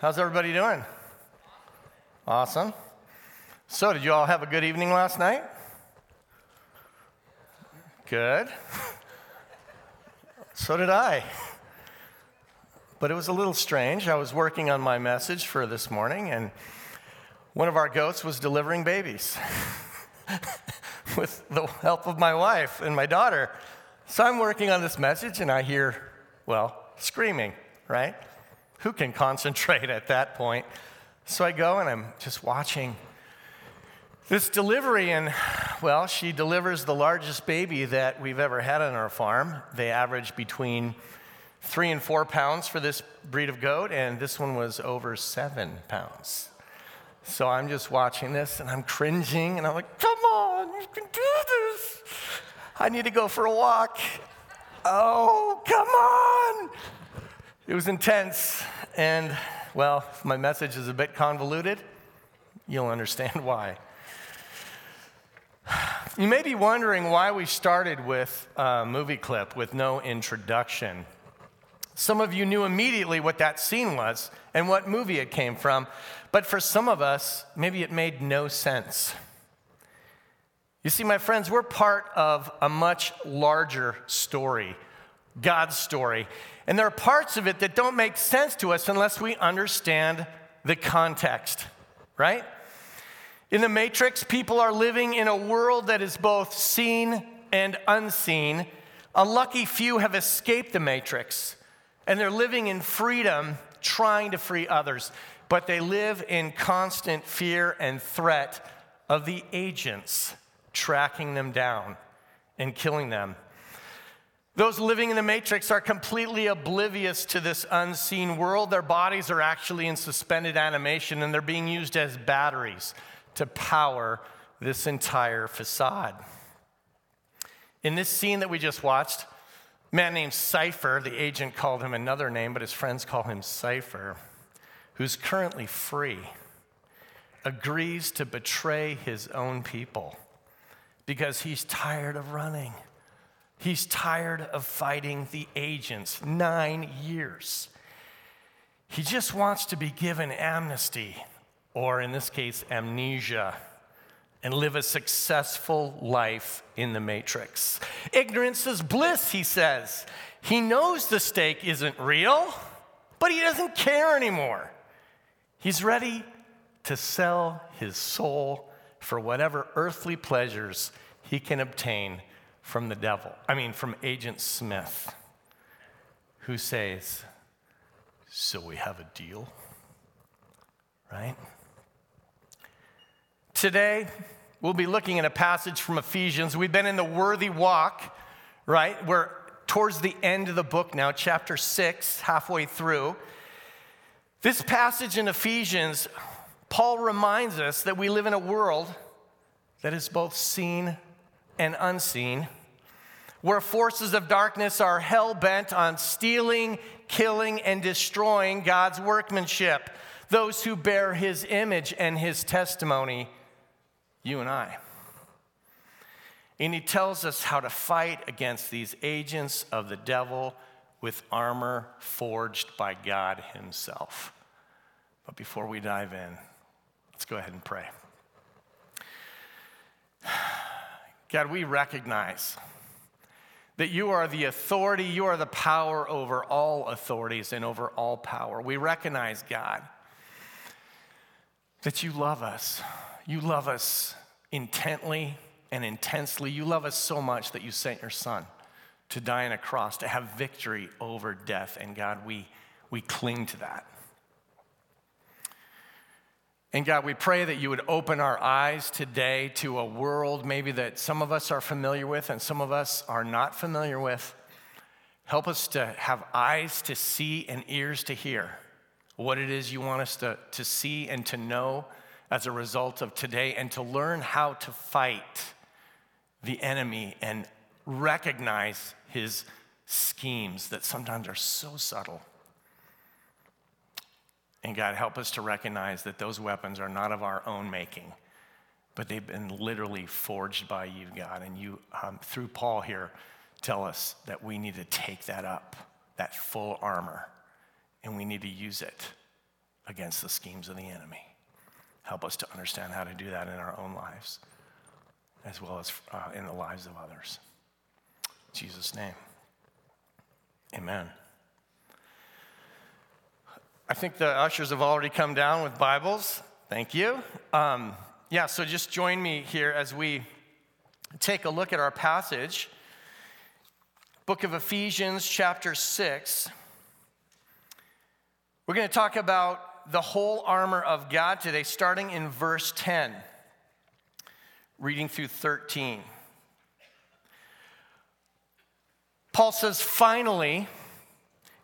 How's everybody doing? Awesome. So, did you all have a good evening last night? Good. So did I. But it was a little strange. I was working on my message for this morning, and one of our goats was delivering babies with the help of my wife and my daughter. So I'm working on this message, and I hear, well, screaming, right? Who can concentrate at that point? So I go and I'm just watching this delivery, and well, she delivers the largest baby that we've ever had on our farm. They average between three and four pounds for this breed of goat, and this one was over seven pounds. So I'm just watching this and I'm cringing, and I'm like, come on, you can do this. I need to go for a walk. Oh, come on. It was intense, and well, my message is a bit convoluted. You'll understand why. You may be wondering why we started with a movie clip with no introduction. Some of you knew immediately what that scene was and what movie it came from, but for some of us, maybe it made no sense. You see, my friends, we're part of a much larger story, God's story. And there are parts of it that don't make sense to us unless we understand the context, right? In the Matrix, people are living in a world that is both seen and unseen. A lucky few have escaped the Matrix, and they're living in freedom, trying to free others. But they live in constant fear and threat of the agents tracking them down and killing them. Those living in the matrix are completely oblivious to this unseen world. Their bodies are actually in suspended animation and they're being used as batteries to power this entire facade. In this scene that we just watched, a man named Cypher, the agent called him another name, but his friends call him Cypher, who's currently free, agrees to betray his own people because he's tired of running. He's tired of fighting the agents nine years. He just wants to be given amnesty or in this case, amnesia, and live a successful life in the matrix. Ignorance is bliss, he says. He knows the steak isn't real, but he doesn't care anymore. He's ready to sell his soul for whatever earthly pleasures he can obtain from the devil. I mean, from Agent Smith, who says, So we have a deal? Right? Today, we'll be looking at a passage from Ephesians. We've been in the worthy walk, right? We're towards the end of the book now, chapter six, halfway through. This passage in Ephesians, Paul reminds us that we live in a world that is both seen and unseen, where forces of darkness are hell bent on stealing, killing, and destroying God's workmanship, those who bear his image and his testimony you and I. And he tells us how to fight against these agents of the devil with armor forged by God Himself. But before we dive in, let's go ahead and pray. God, we recognize that you are the authority, you are the power over all authorities and over all power. We recognize, God, that you love us. You love us intently and intensely. You love us so much that you sent your son to die on a cross, to have victory over death. And God, we, we cling to that. And God, we pray that you would open our eyes today to a world maybe that some of us are familiar with and some of us are not familiar with. Help us to have eyes to see and ears to hear what it is you want us to, to see and to know as a result of today and to learn how to fight the enemy and recognize his schemes that sometimes are so subtle. And God, help us to recognize that those weapons are not of our own making, but they've been literally forged by you, God. And you, um, through Paul here, tell us that we need to take that up, that full armor, and we need to use it against the schemes of the enemy. Help us to understand how to do that in our own lives as well as uh, in the lives of others. In Jesus' name, amen. I think the ushers have already come down with Bibles. Thank you. Um, yeah, so just join me here as we take a look at our passage. Book of Ephesians, chapter 6. We're going to talk about the whole armor of God today, starting in verse 10, reading through 13. Paul says, finally,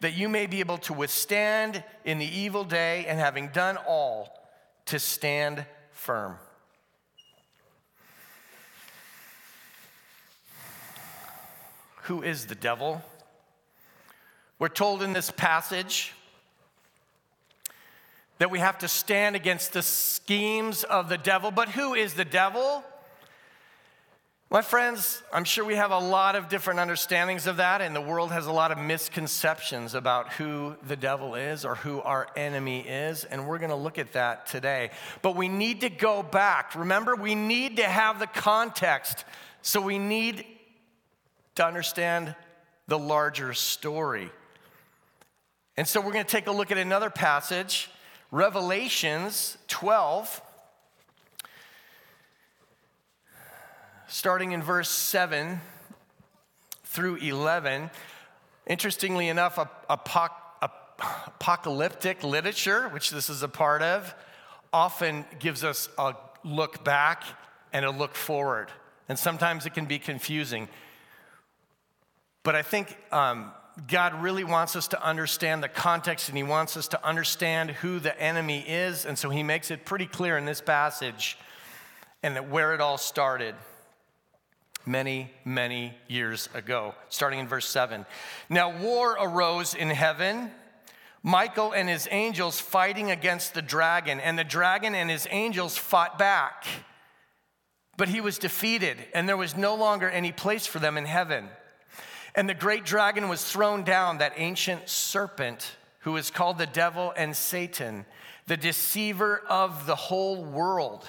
that you may be able to withstand in the evil day, and having done all, to stand firm. Who is the devil? We're told in this passage that we have to stand against the schemes of the devil. But who is the devil? My friends, I'm sure we have a lot of different understandings of that, and the world has a lot of misconceptions about who the devil is or who our enemy is, and we're gonna look at that today. But we need to go back. Remember, we need to have the context, so we need to understand the larger story. And so we're gonna take a look at another passage, Revelations 12. Starting in verse 7 through 11. Interestingly enough, apocalyptic literature, which this is a part of, often gives us a look back and a look forward. And sometimes it can be confusing. But I think um, God really wants us to understand the context and He wants us to understand who the enemy is. And so He makes it pretty clear in this passage and where it all started many, many years ago, starting in verse 7. Now, war arose in heaven. Michael and his angels fighting against the dragon, and the dragon and his angels fought back. But he was defeated, and there was no longer any place for them in heaven. And the great dragon was thrown down, that ancient serpent who is called the devil and Satan, the deceiver of the whole world.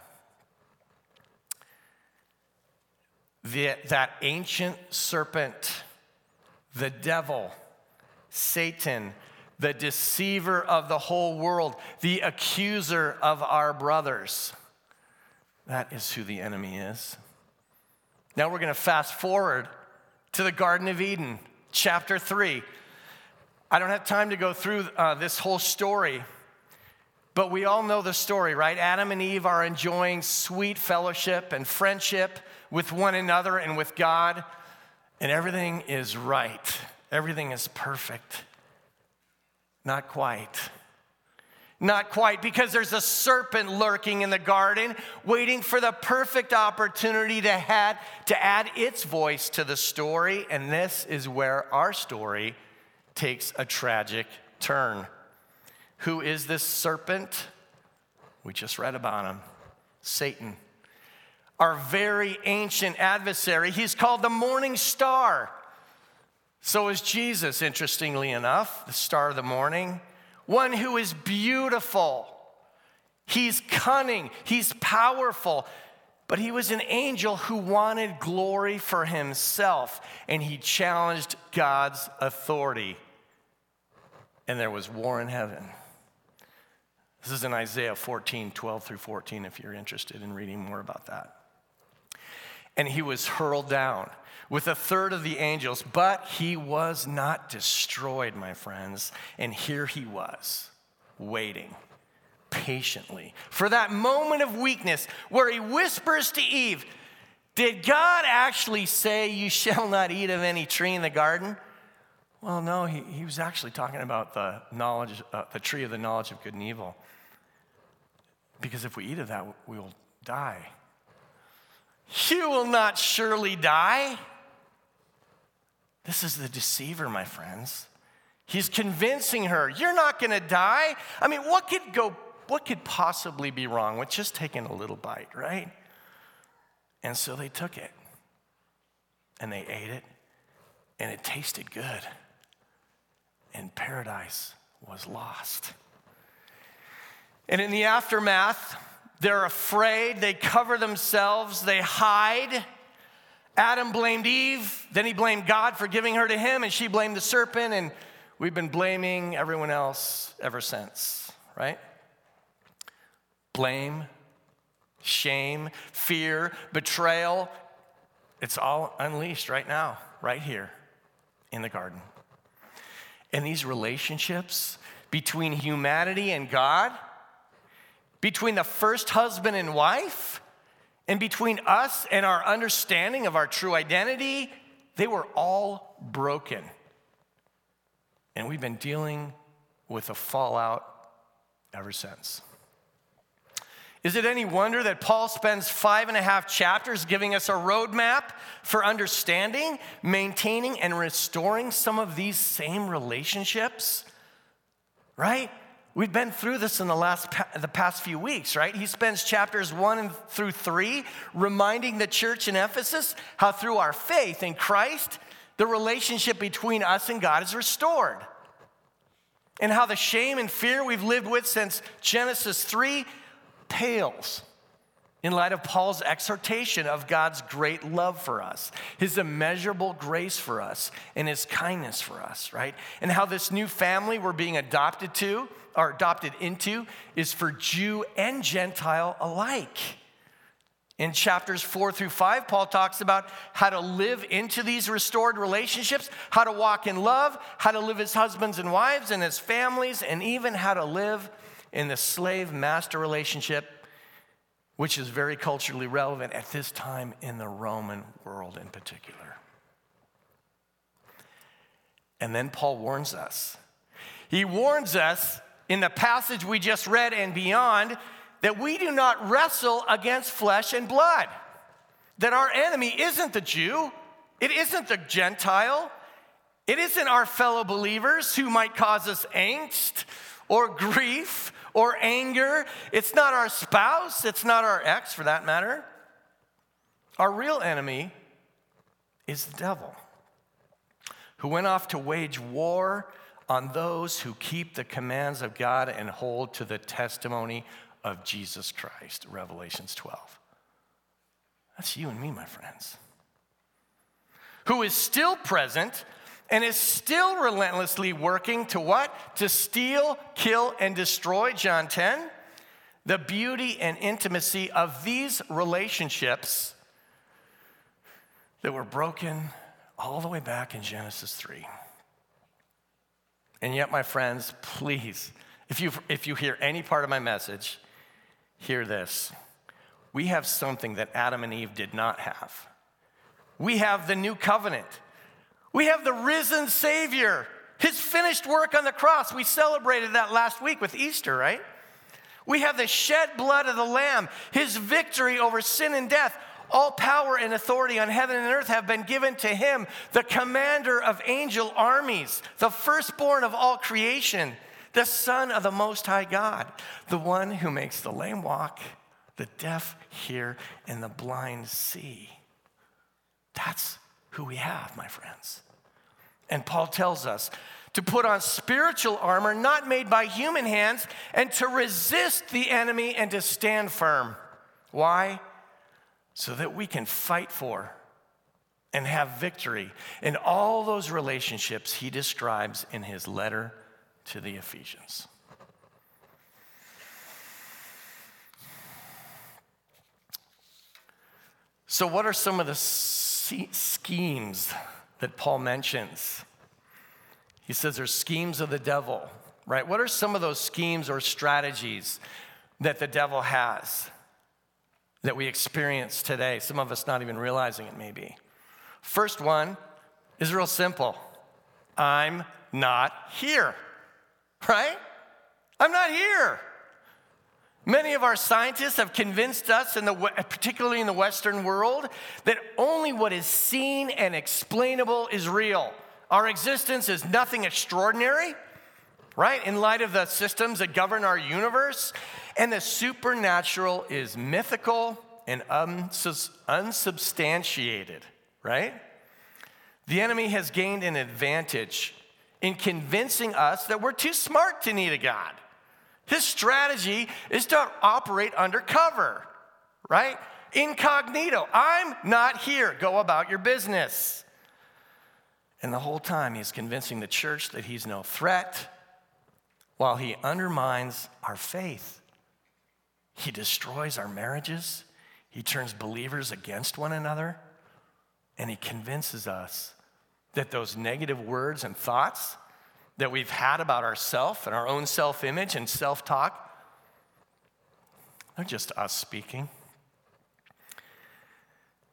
The, that ancient serpent, the devil, Satan, the deceiver of the whole world, the accuser of our brothers. That is who the enemy is. Now we're going to fast forward to the Garden of Eden, chapter 3. I don't have time to go through uh, this whole story, but we all know the story, right? Adam and Eve are enjoying sweet fellowship and friendship with one another and with God, and everything is right. Everything is perfect. Not quite. Not quite, because there's a serpent lurking in the garden, waiting for the perfect opportunity to, had, to add its voice to the story. And this is where our story takes a tragic turn. Who is this serpent? We just read about him Satan our very ancient adversary. He's called the morning star. So is Jesus, interestingly enough, the star of the morning, one who is beautiful. He's cunning, he's powerful, but he was an angel who wanted glory for himself, and he challenged God's authority. And there was war in heaven. This is in Isaiah 14, 12 through 14, if you're interested in reading more about that. And he was hurled down with a third of the angels, but he was not destroyed, my friends. And here he was, waiting patiently for that moment of weakness where he whispers to Eve, Did God actually say, You shall not eat of any tree in the garden? Well, no, he, he was actually talking about the knowledge, uh, the tree of the knowledge of good and evil. Because if we eat of that, we will die. You will not surely die. This is the deceiver, my friends. He's convincing her, you're not going to die. I mean, what could go what could possibly be wrong with just taking a little bite, right? And so they took it and they ate it and it tasted good. And paradise was lost. And in the aftermath, they're afraid, they cover themselves, they hide. Adam blamed Eve, then he blamed God for giving her to him, and she blamed the serpent, and we've been blaming everyone else ever since, right? Blame, shame, fear, betrayal, it's all unleashed right now, right here in the garden. And these relationships between humanity and God, between the first husband and wife, and between us and our understanding of our true identity, they were all broken. And we've been dealing with the fallout ever since. Is it any wonder that Paul spends five and a half chapters giving us a roadmap for understanding, maintaining, and restoring some of these same relationships? Right? We've been through this in the last the past few weeks, right? He spends chapters 1 through 3 reminding the church in Ephesus how through our faith in Christ the relationship between us and God is restored. And how the shame and fear we've lived with since Genesis 3 pales in light of Paul's exhortation of God's great love for us, his immeasurable grace for us, and his kindness for us, right? And how this new family we're being adopted to or adopted into is for Jew and Gentile alike. In chapters four through five, Paul talks about how to live into these restored relationships, how to walk in love, how to live as husbands and wives and as families, and even how to live in the slave master relationship, which is very culturally relevant at this time in the Roman world in particular. And then Paul warns us. He warns us in the passage we just read and beyond that we do not wrestle against flesh and blood, that our enemy isn't the Jew, it isn't the Gentile, it isn't our fellow believers who might cause us angst or grief or anger. It's not our spouse, it's not our ex for that matter. Our real enemy is the devil, who went off to wage war on those who keep the commands of God and hold to the testimony of Jesus Christ. Revelations 12. That's you and me, my friends. Who is still present and is still relentlessly working to what? To steal, kill, and destroy, John 10. The beauty and intimacy of these relationships that were broken all the way back in Genesis 3. And yet, my friends, please, if you, if you hear any part of my message, hear this. We have something that Adam and Eve did not have. We have the new covenant. We have the risen Savior, his finished work on the cross. We celebrated that last week with Easter, right? We have the shed blood of the Lamb, his victory over sin and death. All power and authority on heaven and earth have been given to him, the commander of angel armies, the firstborn of all creation, the Son of the Most High God, the one who makes the lame walk, the deaf hear, and the blind see. That's who we have, my friends. And Paul tells us to put on spiritual armor not made by human hands and to resist the enemy and to stand firm. Why? So that we can fight for and have victory in all those relationships he describes in his letter to the Ephesians. So, what are some of the schemes that Paul mentions? He says there's schemes of the devil, right? What are some of those schemes or strategies that the devil has that we experience today? Some of us not even realizing it, maybe. First one is real simple I'm not here, right? I'm not here. Many of our scientists have convinced us, in the, particularly in the Western world, that only what is seen and explainable is real. Our existence is nothing extraordinary, right? In light of the systems that govern our universe. And the supernatural is mythical and unsubstantiated, right? The enemy has gained an advantage in convincing us that we're too smart to need a God. His strategy is to operate undercover, right? Incognito. I'm not here. Go about your business. And the whole time he's convincing the church that he's no threat while he undermines our faith. He destroys our marriages, he turns believers against one another, and he convinces us that those negative words and thoughts that we've had about ourselves and our own self image and self talk, they're just us speaking.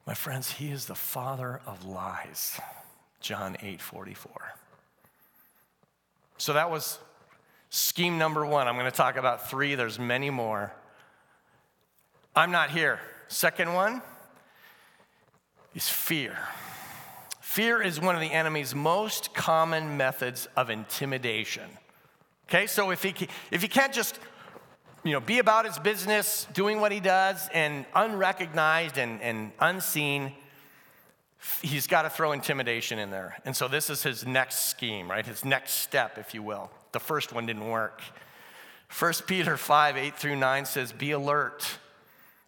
My friends, he is the father of lies. John 8 44. So that was scheme number one. I'm going to talk about three, there's many more. I'm not here. Second one is fear. Fear is one of the enemy's most common methods of intimidation. Okay, so if he, if he can't just you know, be about his business, doing what he does, and unrecognized and, and unseen, he's got to throw intimidation in there. And so this is his next scheme, right? His next step, if you will. The first one didn't work. 1 Peter 5, 8 through 9 says, Be alert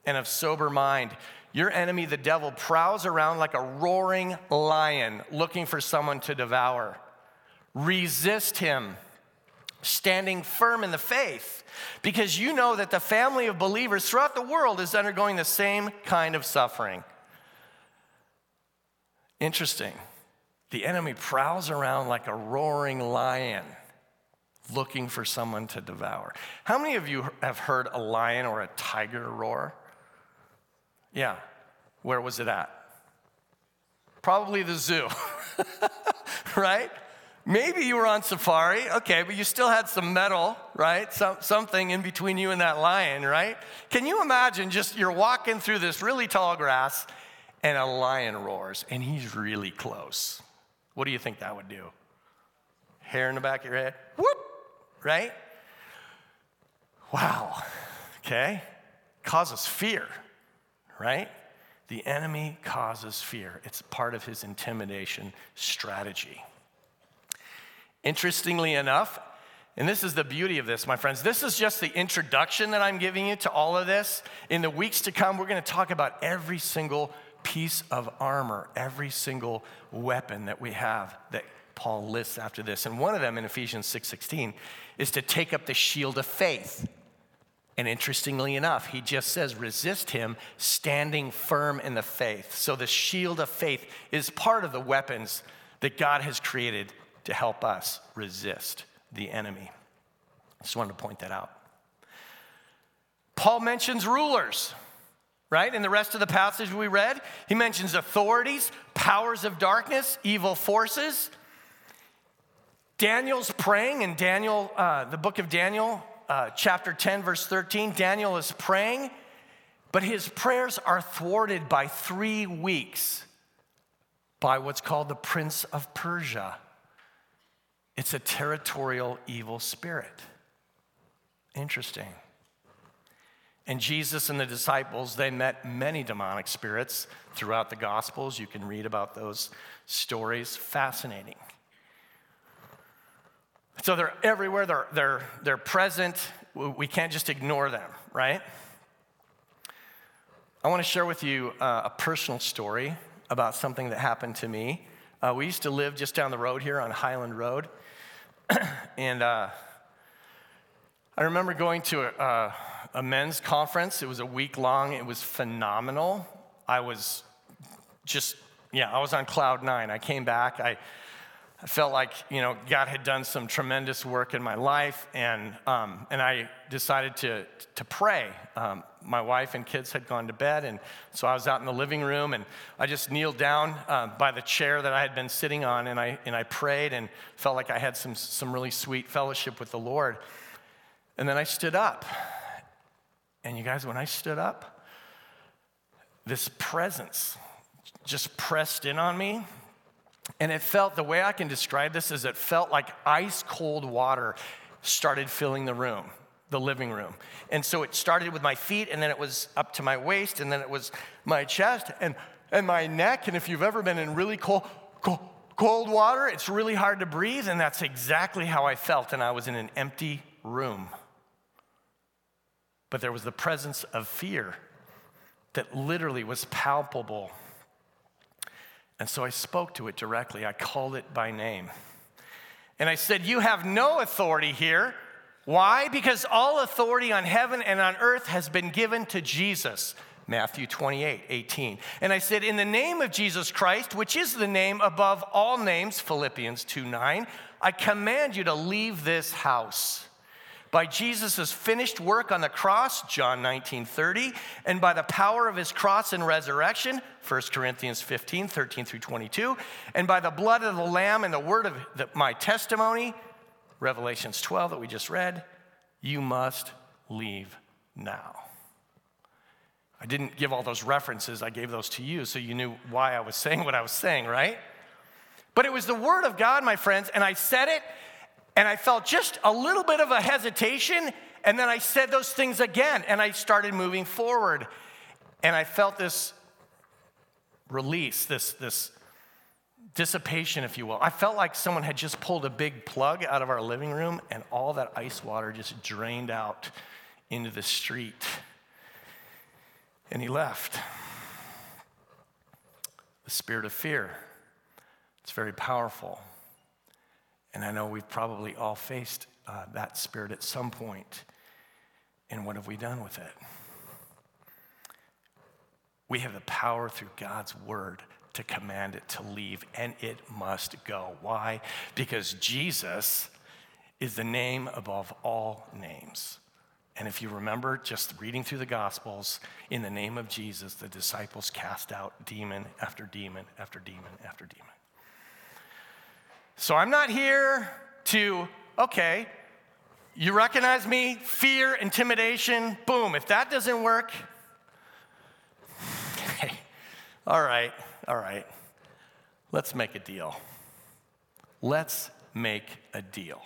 and of sober mind. Your enemy, the devil, prowls around like a roaring lion looking for someone to devour. Resist him, standing firm in the faith, because you know that the family of believers throughout the world is undergoing the same kind of suffering. Interesting. The enemy prowls around like a roaring lion looking for someone to devour. How many of you have heard a lion or a tiger roar? Yeah. Where was it at? Probably the zoo, right? Maybe you were on safari, okay, but you still had some metal, right? Some, something in between you and that lion, right? Can you imagine just you're walking through this really tall grass and a lion roars and he's really close? What do you think that would do? Hair in the back of your head? Whoop, right? Wow, okay? Causes fear right? The enemy causes fear. It's part of his intimidation strategy. Interestingly enough, and this is the beauty of this, my friends. This is just the introduction that I'm giving you to all of this. In the weeks to come, we're going to talk about every single piece of armor, every single weapon that we have that Paul lists after this. And one of them in Ephesians 6:16 is to take up the shield of faith. And interestingly enough, he just says, resist him, standing firm in the faith. So the shield of faith is part of the weapons that God has created to help us resist the enemy. I just wanted to point that out. Paul mentions rulers, right? In the rest of the passage we read, he mentions authorities, powers of darkness, evil forces. Daniel's praying in Daniel, uh, the book of Daniel, uh, chapter 10, verse 13, Daniel is praying, but his prayers are thwarted by three weeks by what's called the Prince of Persia. It's a territorial evil spirit. Interesting. And Jesus and the disciples, they met many demonic spirits throughout the Gospels. You can read about those stories. Fascinating. So they're everywhere, they're, they're, they're present. We can't just ignore them, right? I want to share with you uh, a personal story about something that happened to me. Uh, we used to live just down the road here on Highland Road. and uh, I remember going to a, a, men's conference. It was a week long, it was phenomenal. I was just, yeah, I was on cloud nine. I came back. I, I felt like, you know, God had done some tremendous work in my life, and, um, and I decided to, to pray. Um, my wife and kids had gone to bed, and so I was out in the living room, and I just kneeled down uh, by the chair that I had been sitting on, and I, and I prayed and felt like I had some, some really sweet fellowship with the Lord. And then I stood up. And you guys, when I stood up, this presence just pressed in on me and it felt, the way I can describe this is it felt like ice cold water started filling the room, the living room. And so it started with my feet, and then it was up to my waist, and then it was my chest and, and my neck. And if you've ever been in really cold, cold, cold water, it's really hard to breathe. And that's exactly how I felt. And I was in an empty room. But there was the presence of fear that literally was palpable and so I spoke to it directly. I called it by name. And I said, You have no authority here. Why? Because all authority on heaven and on earth has been given to Jesus. Matthew 28, 18. And I said, In the name of Jesus Christ, which is the name above all names, Philippians 2 9, I command you to leave this house by Jesus' finished work on the cross, John 19 30, and by the power of his cross and resurrection, 1 Corinthians 15 13 through 22, and by the blood of the Lamb and the word of the, my testimony, Revelations 12 that we just read, you must leave now. I didn't give all those references, I gave those to you so you knew why I was saying what I was saying, right? But it was the word of God, my friends, and I said it and I felt just a little bit of a hesitation. And then I said those things again and I started moving forward. And I felt this release, this, this dissipation, if you will. I felt like someone had just pulled a big plug out of our living room and all that ice water just drained out into the street. And he left. The spirit of fear. It's very powerful. And I know we've probably all faced uh, that spirit at some point. And what have we done with it? We have the power through God's word to command it to leave, and it must go. Why? Because Jesus is the name above all names. And if you remember just reading through the Gospels, in the name of Jesus, the disciples cast out demon after demon after demon after demon. So I'm not here to, okay, you recognize me, fear, intimidation, boom. If that doesn't work, hey, all right, all right, let's make a deal. Let's make a deal.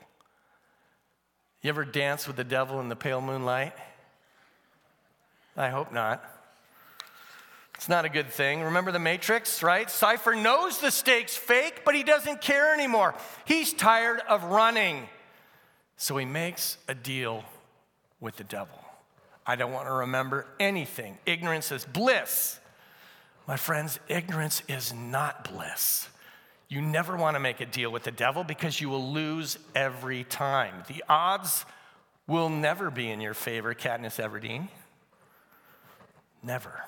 You ever dance with the devil in the pale moonlight? I hope not. It's not a good thing. Remember the Matrix, right? Cypher knows the steak's fake, but he doesn't care anymore. He's tired of running. So he makes a deal with the devil. I don't want to remember anything. Ignorance is bliss. My friends, ignorance is not bliss. You never want to make a deal with the devil because you will lose every time. The odds will never be in your favor, Katniss Everdeen. Never.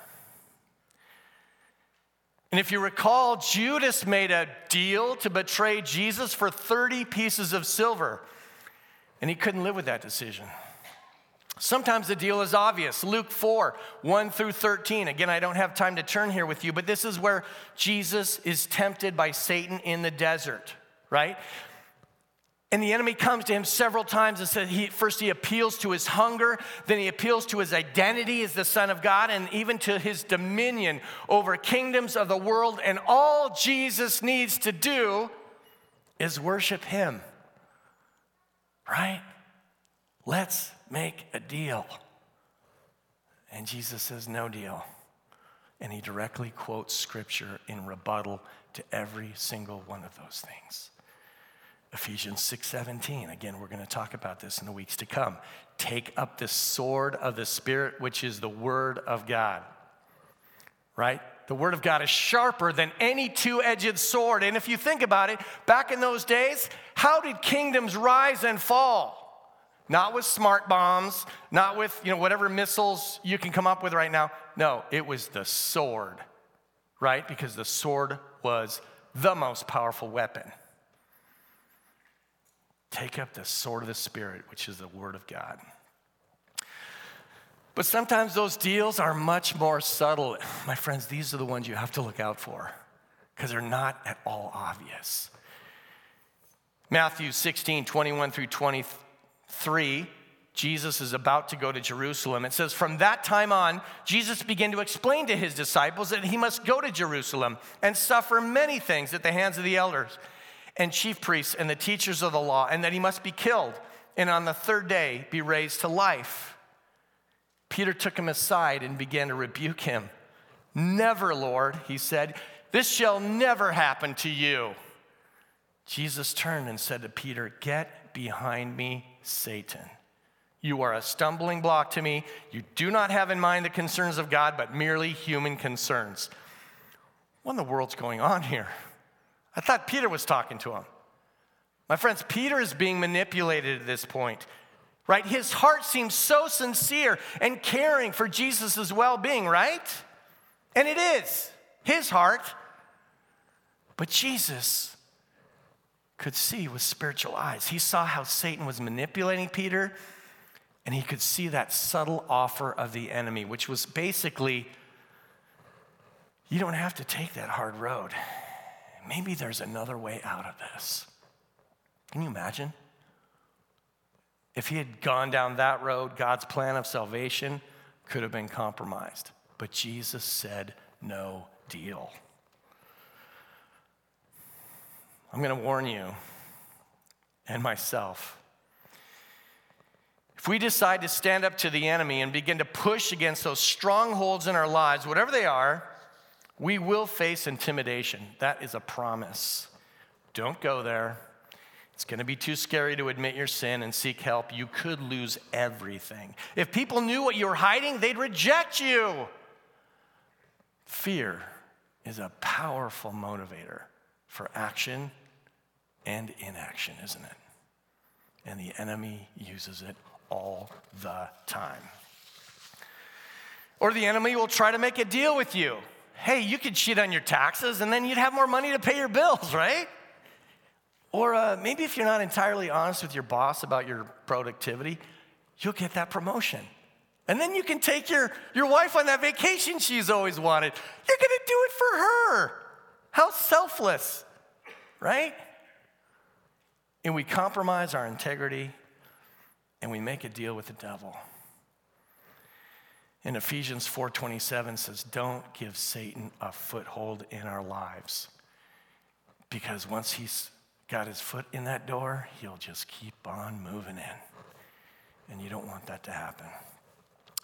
And if you recall, Judas made a deal to betray Jesus for 30 pieces of silver, and he couldn't live with that decision. Sometimes the deal is obvious. Luke 4, 1 through 13. Again, I don't have time to turn here with you, but this is where Jesus is tempted by Satan in the desert, right? And the enemy comes to him several times and says, he, first he appeals to his hunger, then he appeals to his identity as the Son of God, and even to his dominion over kingdoms of the world. And all Jesus needs to do is worship him. Right? Let's make a deal. And Jesus says, no deal. And he directly quotes scripture in rebuttal to every single one of those things. Ephesians 6:17. Again, we're going to talk about this in the weeks to come. Take up the sword of the spirit which is the word of God. Right? The word of God is sharper than any two-edged sword. And if you think about it, back in those days, how did kingdoms rise and fall? Not with smart bombs, not with, you know, whatever missiles you can come up with right now. No, it was the sword, right? Because the sword was the most powerful weapon. Take up the sword of the Spirit, which is the Word of God. But sometimes those deals are much more subtle. My friends, these are the ones you have to look out for because they're not at all obvious. Matthew 16, 21 through 23, Jesus is about to go to Jerusalem. It says, From that time on, Jesus began to explain to his disciples that he must go to Jerusalem and suffer many things at the hands of the elders and chief priests and the teachers of the law, and that he must be killed and on the third day be raised to life. Peter took him aside and began to rebuke him. Never, Lord, he said, this shall never happen to you. Jesus turned and said to Peter, Get behind me, Satan. You are a stumbling block to me. You do not have in mind the concerns of God, but merely human concerns. What in the world's going on here? I thought Peter was talking to him. My friends, Peter is being manipulated at this point right? His heart seems so sincere and caring for Jesus' well being, right? And it is his heart. But Jesus could see with spiritual eyes. He saw how Satan was manipulating Peter, and he could see that subtle offer of the enemy, which was basically you don't have to take that hard road. Maybe there's another way out of this. Can you imagine? If he had gone down that road, God's plan of salvation could have been compromised. But Jesus said, no deal. I'm going to warn you and myself. If we decide to stand up to the enemy and begin to push against those strongholds in our lives, whatever they are, we will face intimidation. That is a promise. Don't go there. It's going to be too scary to admit your sin and seek help. You could lose everything. If people knew what you were hiding, they'd reject you. Fear is a powerful motivator for action and inaction, isn't it? And the enemy uses it all the time. Or the enemy will try to make a deal with you. Hey, you could cheat on your taxes and then you'd have more money to pay your bills, right? Or uh, maybe if you're not entirely honest with your boss about your productivity, you'll get that promotion. And then you can take your, your wife on that vacation she's always wanted. You're gonna do it for her. How selfless, right? And we compromise our integrity and we make a deal with the devil. In Ephesians 4:27 says, "Don't give Satan a foothold in our lives." Because once he's got his foot in that door, he'll just keep on moving in. And you don't want that to happen.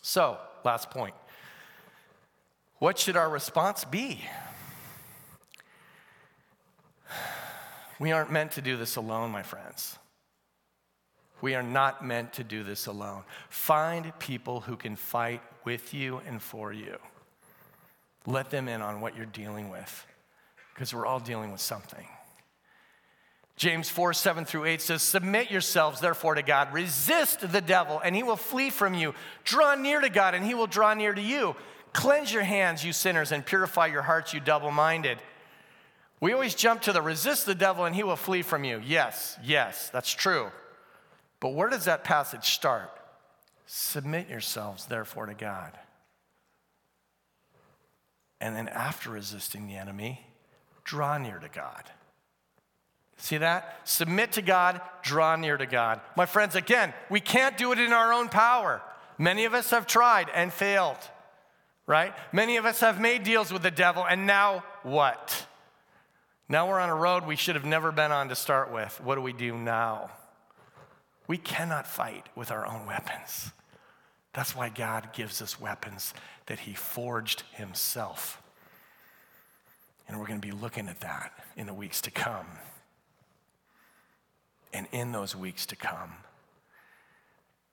So, last point. What should our response be? We aren't meant to do this alone, my friends. We are not meant to do this alone. Find people who can fight with you and for you. Let them in on what you're dealing with, because we're all dealing with something. James 4 7 through 8 says, Submit yourselves, therefore, to God. Resist the devil, and he will flee from you. Draw near to God, and he will draw near to you. Cleanse your hands, you sinners, and purify your hearts, you double minded. We always jump to the resist the devil, and he will flee from you. Yes, yes, that's true. But where does that passage start? Submit yourselves, therefore, to God. And then, after resisting the enemy, draw near to God. See that? Submit to God, draw near to God. My friends, again, we can't do it in our own power. Many of us have tried and failed, right? Many of us have made deals with the devil, and now what? Now we're on a road we should have never been on to start with. What do we do now? We cannot fight with our own weapons. That's why God gives us weapons that He forged Himself. And we're going to be looking at that in the weeks to come and in those weeks to come.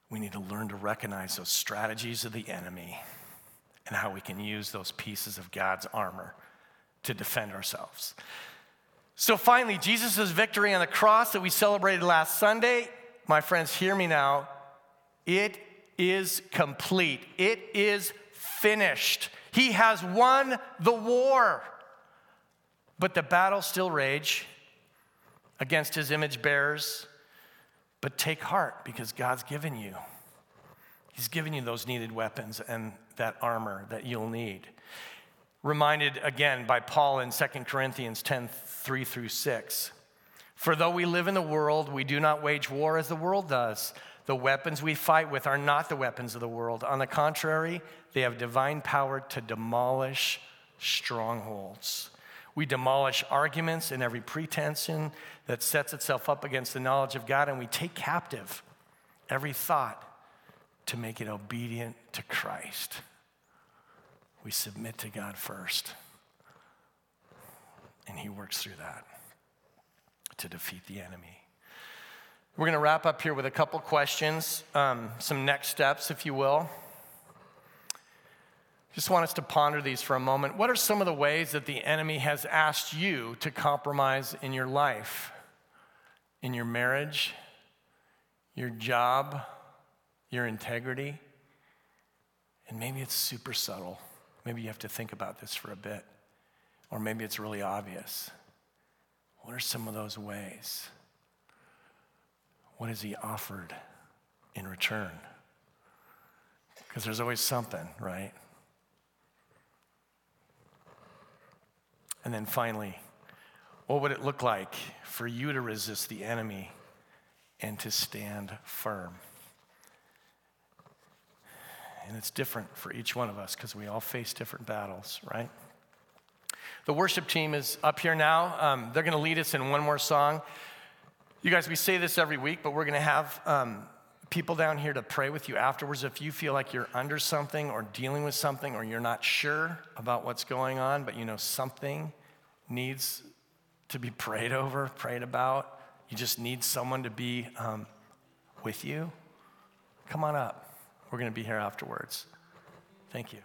We need to learn to recognize those strategies of the enemy and how we can use those pieces of God's armor to defend ourselves. So, finally, Jesus' victory on the cross that we celebrated last Sunday, my friends, hear me now, It is complete, it is finished. He has won the war. But the battle still rage against his image bearers. But take heart because God's given you. He's given you those needed weapons and that armor that you'll need. Reminded again by Paul in 2 Corinthians 10 3 through 6. For though we live in the world, we do not wage war as the world does. The weapons we fight with are not the weapons of the world. On the contrary, they have divine power to demolish strongholds. We demolish arguments and every pretension that sets itself up against the knowledge of God, and we take captive every thought to make it obedient to Christ. We submit to God first, and He works through that to defeat the enemy. We're going to wrap up here with a couple questions, um, some next steps, if you will. Just want us to ponder these for a moment. What are some of the ways that the enemy has asked you to compromise in your life, in your marriage, your job, your integrity? And maybe it's super subtle. Maybe you have to think about this for a bit. Or maybe it's really obvious. What are some of those ways? what has he offered in return? Because there's always something, right? And then finally, what would it look like for you to resist the enemy and to stand firm? And it's different for each one of us because we all face different battles, right? The worship team is up here now. Um, they're going to lead us in one more song. You guys, we say this every week, but we're going to have um, people down here to pray with you afterwards. If you feel like you're under something or dealing with something or you're not sure about what's going on, but you know something needs to be prayed over, prayed about, you just need someone to be um, with you, come on up. We're going to be here afterwards. Thank you.